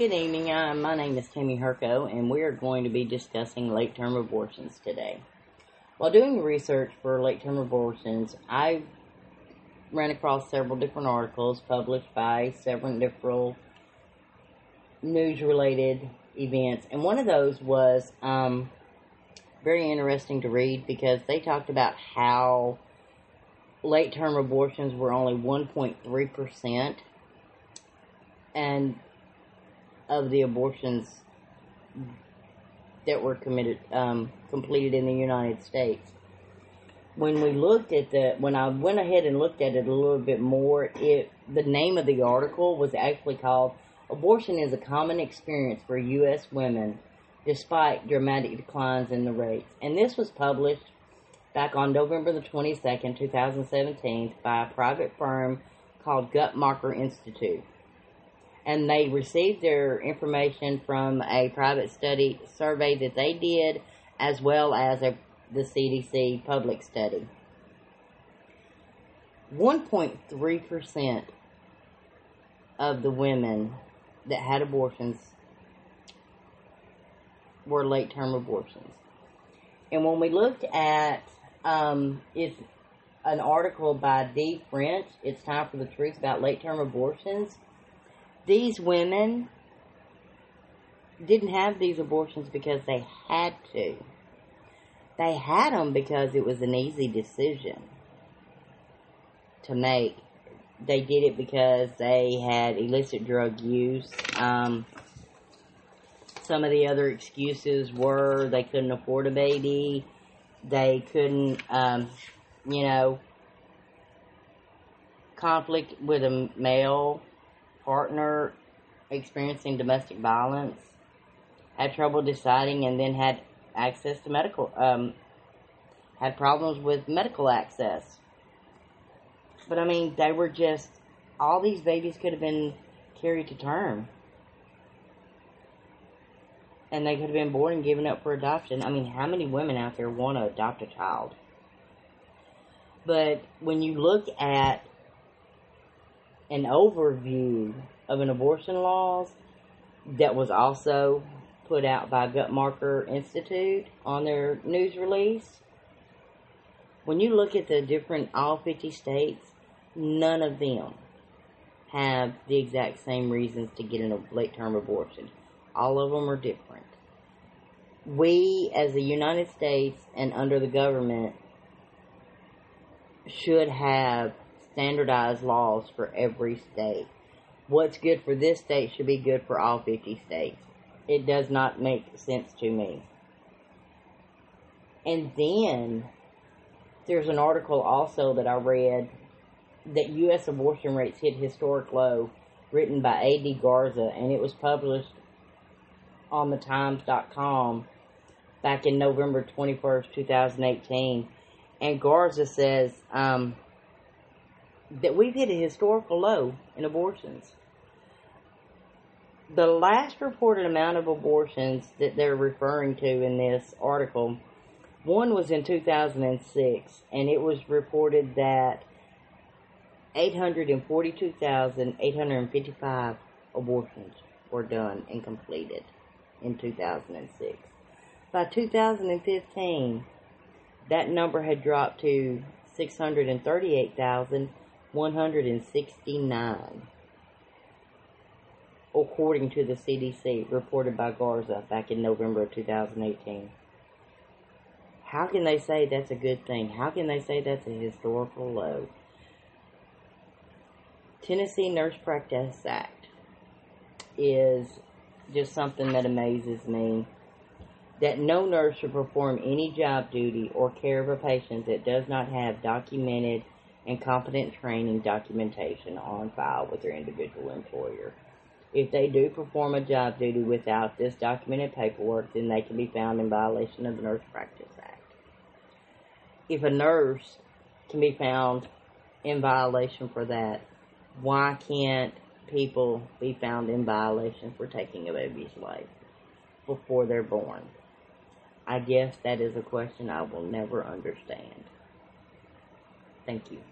Good evening. Uh, my name is Tammy Herco, and we are going to be discussing late term abortions today. While doing research for late term abortions, I ran across several different articles published by several different news related events, and one of those was um, very interesting to read because they talked about how late term abortions were only 1.3% and of the abortions that were committed um, completed in the United States. When we looked at the when I went ahead and looked at it a little bit more, it the name of the article was actually called "Abortion is a Common Experience for U.S. Women." Despite dramatic declines in the rates. And this was published back on November the 22nd, 2017, by a private firm called Guttmacher Institute. And they received their information from a private study survey that they did, as well as a, the CDC public study. 1.3% of the women that had abortions were late term abortions. And when we looked at um, it's an article by Dee French. It's time for the truth about late term abortions. These women didn't have these abortions because they had to. They had them because it was an easy decision to make. They did it because they had illicit drug use. Um, some of the other excuses were they couldn't afford a baby they couldn't, um, you know, conflict with a male partner experiencing domestic violence, had trouble deciding, and then had access to medical, um, had problems with medical access. But I mean, they were just, all these babies could have been carried to term and they could have been born and given up for adoption. I mean, how many women out there want to adopt a child? But when you look at an overview of an abortion laws that was also put out by Guttmacher Institute on their news release, when you look at the different all 50 states, none of them have the exact same reasons to get a late term abortion. All of them are different. We, as the United States and under the government, should have standardized laws for every state. What's good for this state should be good for all 50 states. It does not make sense to me. And then there's an article also that I read that U.S. abortion rates hit historic low, written by A.D. Garza, and it was published on the times.com back in November 21st, 2018. And Garza says um, that we've hit a historical low in abortions. The last reported amount of abortions that they're referring to in this article, one was in 2006, and it was reported that 842,855 abortions were done and completed in 2006. By 2015, that number had dropped to 638,169, according to the CDC, reported by Garza back in November of 2018. How can they say that's a good thing? How can they say that's a historical low? Tennessee Nurse Practice Act is just something that amazes me. That no nurse should perform any job duty or care of a patient that does not have documented and competent training documentation on file with their individual employer. If they do perform a job duty without this documented paperwork, then they can be found in violation of the Nurse Practice Act. If a nurse can be found in violation for that, why can't people be found in violation for taking a baby's life before they're born? I guess that is a question I will never understand. Thank you.